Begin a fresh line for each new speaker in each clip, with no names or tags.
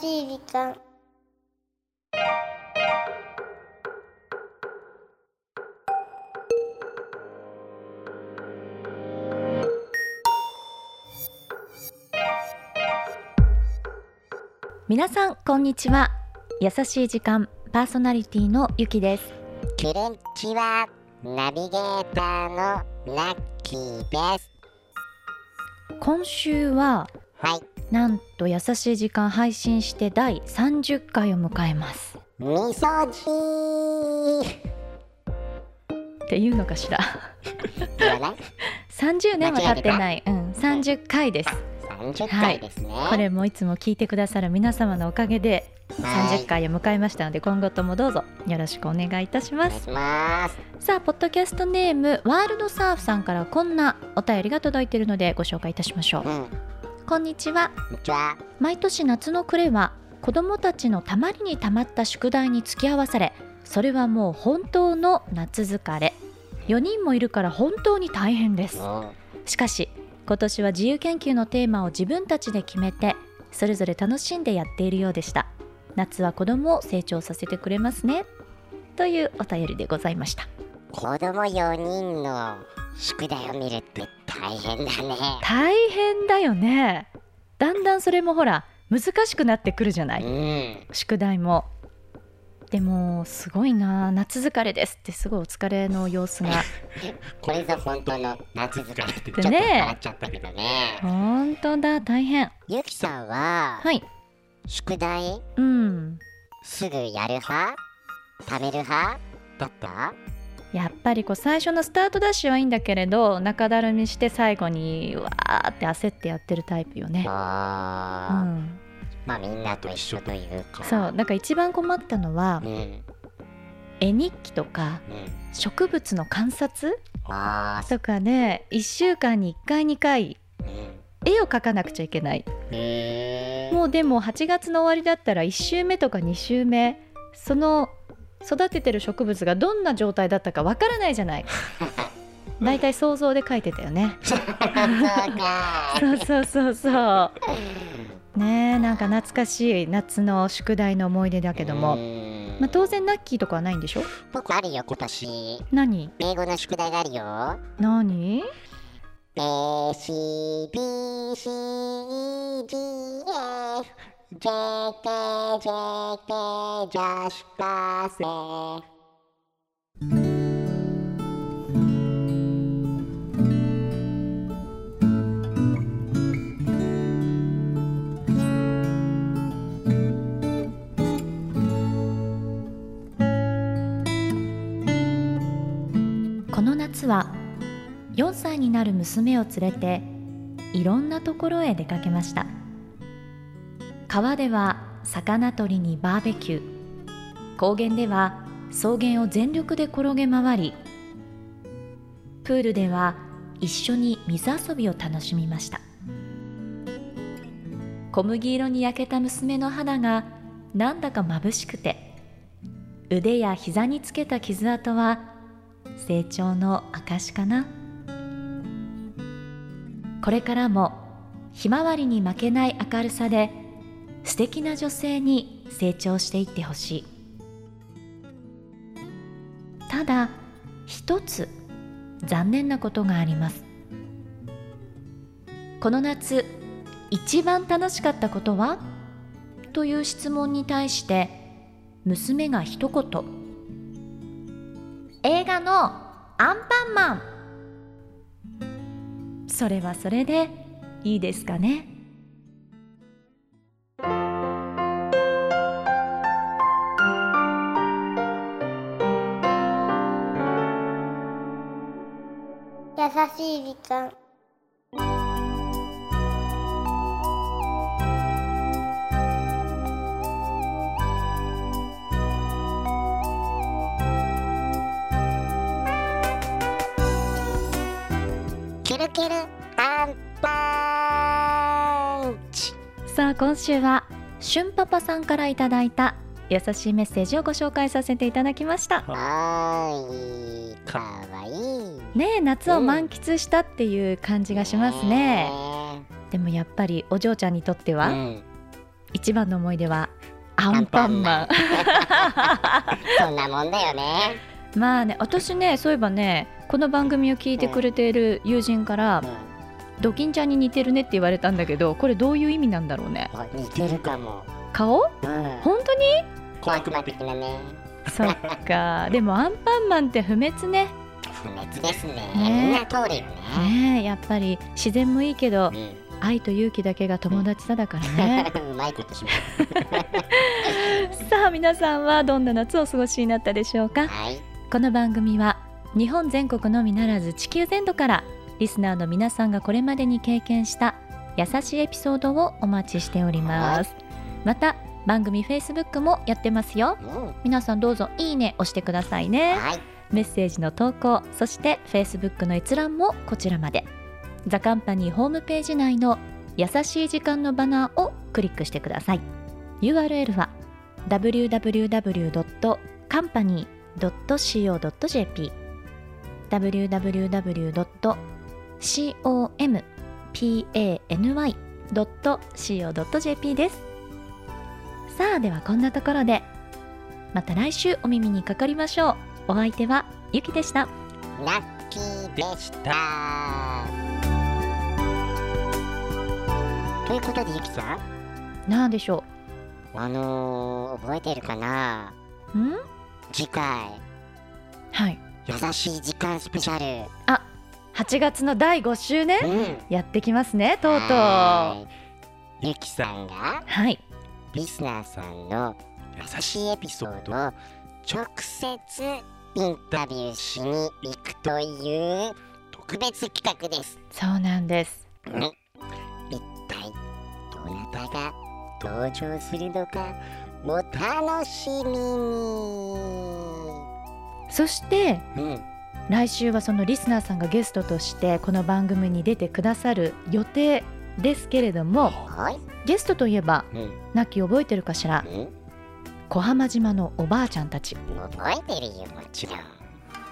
しい時間
皆さんこんにちは優しい時間パーソナリティのゆきです
キレンチはナビゲーターのラッキーです。
今週は
はい。
なんと優しい時間配信して第30回を迎えます。
みそじー
っていうのかしら？
言わない
？30年は経ってない。うん。30回です
?30 回ですね。
これもいつも聞いてくださる皆様のおかげで
はい。
30回を迎えましたので今後ともどうぞよろしくお願いいたします。さあポッドキャストネームワールドサーフさんからこんなお便りが届いているのでご紹介いたしましょう。
うん。
こんにちは。毎年夏の暮れは子どもたちのたまりにたまった宿題に付き合わされそれはもう本当の夏疲れ。4人もいるから本当に大変です。
うん
しかし今年は自由研究のテーマを自分たちで決めてそれぞれ楽しんでやっているようでした。夏は子供を成長させてくれますね。というお便りでございました。
子供4人の宿題を見るって大変だね。
大変だよね。だんだんそれもほら難しくなってくるじゃな
う
い
ん。
宿題も。でもすごいな。夏疲れですってすごいお疲れの様子が。
これぞ本当の夏疲れってちょっ
で
と
ね。
変わっちゃったけどね。
本当だ大変。
ゆきさんは、
はい。
宿題
うん。
すぐやる派？貯める派？だった
やっぱりこう最初のスタートダッシュはいいんだけれど中だるみして最後にうわーって焦ってやってるタイプよね。う
あー、
ん、
まあみんなと一緒というか。
そう。だから一番困ったのは
うん。うん
絵日記とか植物の観察？とかで1週間に1回2回
うん。
絵を描かなくちゃいけない。もうでも8月の終わりだったら1週目とか2週目その育ててる植物がどんな状態だったかわからないじゃない。だいたい想像で描いてたよね。
そうか
そう。そうそうねえなんか懐かしい夏の宿題の思い出だけども、
うん。
まあ、当然ナッキーとかはないんでしょ？
僕あるよ今年。
何？
英語の宿題があるよ。
何
？A C B C E F J K J K 女子高生
この夏は4歳になる娘を連れていろんなところへ出かけました。川では魚取りにバーベキュー。高原では草原を全力で転げ回りプールでは一緒に水遊びを楽しみました。小麦色に焼けた娘の肌がなんだか眩しくて腕や膝につけた傷跡は成長の証かな。これからもひまわりに負けない明るさで素敵な女性に成長していってほしい。ただ一つ残念なことがあります。この夏一番楽しかったことは？という質問に対して娘が一言。映画のアンパンマン。それはそれでいいですかね？
優しい時間。
キルキルアンパンチ。
さあ今週はしゅんパパさんからいただいた優しいメッセージをご紹介させていただきました。
はーい。かわいい。
ねえ夏を満喫したっていう感じがしますね、でもやっぱりお嬢ちゃんにとっては、
うん。
一番の思い出はアンパンマン。
そんなもんだよね。
まあね私ねそういえばねこの番組を聞いてくれている友人から、
うん。
ドキンちゃんに似てるねって言われたんだけどこれどういう意味なんだろうね。
あ似てるかも。
顔？
うん。
本当に？
悪魔的なね。
そっか でもアンパンマンって不滅ね
不滅ですね。
ね
みんな通るよね。
ねえやっぱり自然もいいけど
うん。
愛と勇気だけが友達さだからね
うまいことしま
さあ皆さんはどんな夏をお過ごしになったでしょうか？
す。はい。
この番組は日本全国のみならず地球全土からリスナーの皆さんがこれまでに経験した優しいエピソードをお待ちしておりますまた番組 Facebook もやってますよ。
うん。
皆さんどうぞいいね押してくださいね。
はい。
メッセージの投稿そして Facebook の閲覧もこちらまで。ザカンパニーホームページ内の優しい時間のバナーをクリックしてください。URL は www.company.co.jp www.company.co.jp ですさあではこんなところで。また来週お耳にかかりましょう。お相手はゆきでした。
ラッキーでした。ということでゆきさん、
なんでしょ
あのー、覚えてるかな。
うん？
次回、
はい。
優しい時間スペシャル。
8月の第5週ね。
うん。
やってきますねとうとう。
ゆきさんが？
い
リスナーさんの優しいエピソードを直接インタビューしに行くという特別企画です。
そうなんです
うん一体どなたが登場するのかお楽しみに。
そして
うん、
来週はそのリスナーさんがゲストとしてこの番組に出てくださる予定ですけれども
はい。
ゲストといえば
うん、
ナッキー覚えてるかしら？
うん、
小浜島のおばあちゃんたち。
覚えてるよもちろん。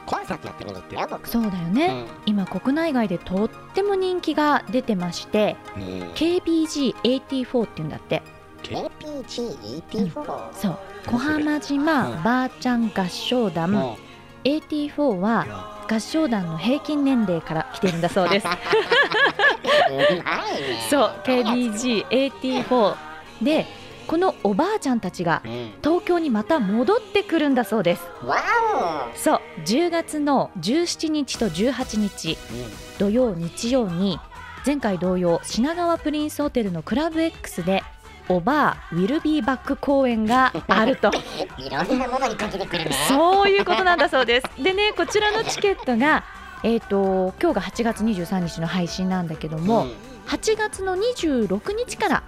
コンサートやってみに行ったよ僕。
そうだよね、
うん。
今国内外でとっても人気が出てまして
うん。
KBG84 っていうんだって。
KPG84。
そう。小浜島
うん。
ばあちゃん合唱団、
うん。
84は合唱団の平均年齢から来てるんだそうです。そう KBG84 でこのおばあちゃんたちが
うん。
東京にまた戻ってくるんだそうです
わ
そう10月の17日と18日
お。
土曜日曜に前回同様品川プリンスホテルのクラブ X でおばあウィルビーバック公演があると
いろんなものにかけてくるね。
そういうことなんだそうですでねこちらのチケットがえー、と今日が8月23日の配信なんだけども、
うん。
8月の26日から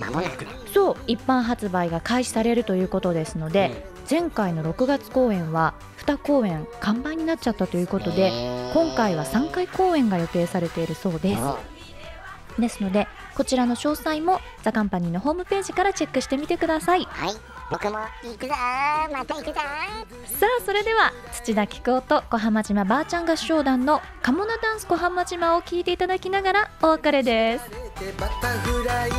間もなくだ。
そう一般発売が開始されるということですので、前回の6月公演は2公演完売になっちゃったということで、今回は3回公演が予定されているそうです。ですのでこちらの詳細もザカンパニーのホームページからチェックしてみてください。
はい、僕も行くぞーまた行くぞー。
さあそれでは土田紀行と小浜島ばあちゃん合唱団の「カモナダンス小浜島」を聴いていただきながらお別れです。
バタフライ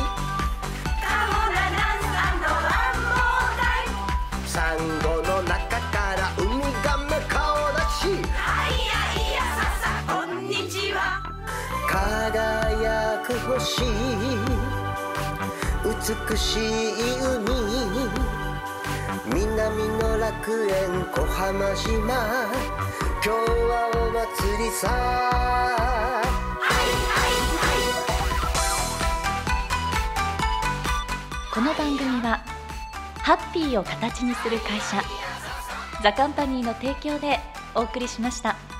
サンゴの中からウミガメ顔出し。輝く星。美しい海南の楽園小浜島今日はお祭りさ
この番組はハッピーを形にする会社ザカンパニーの提供でお送りしました。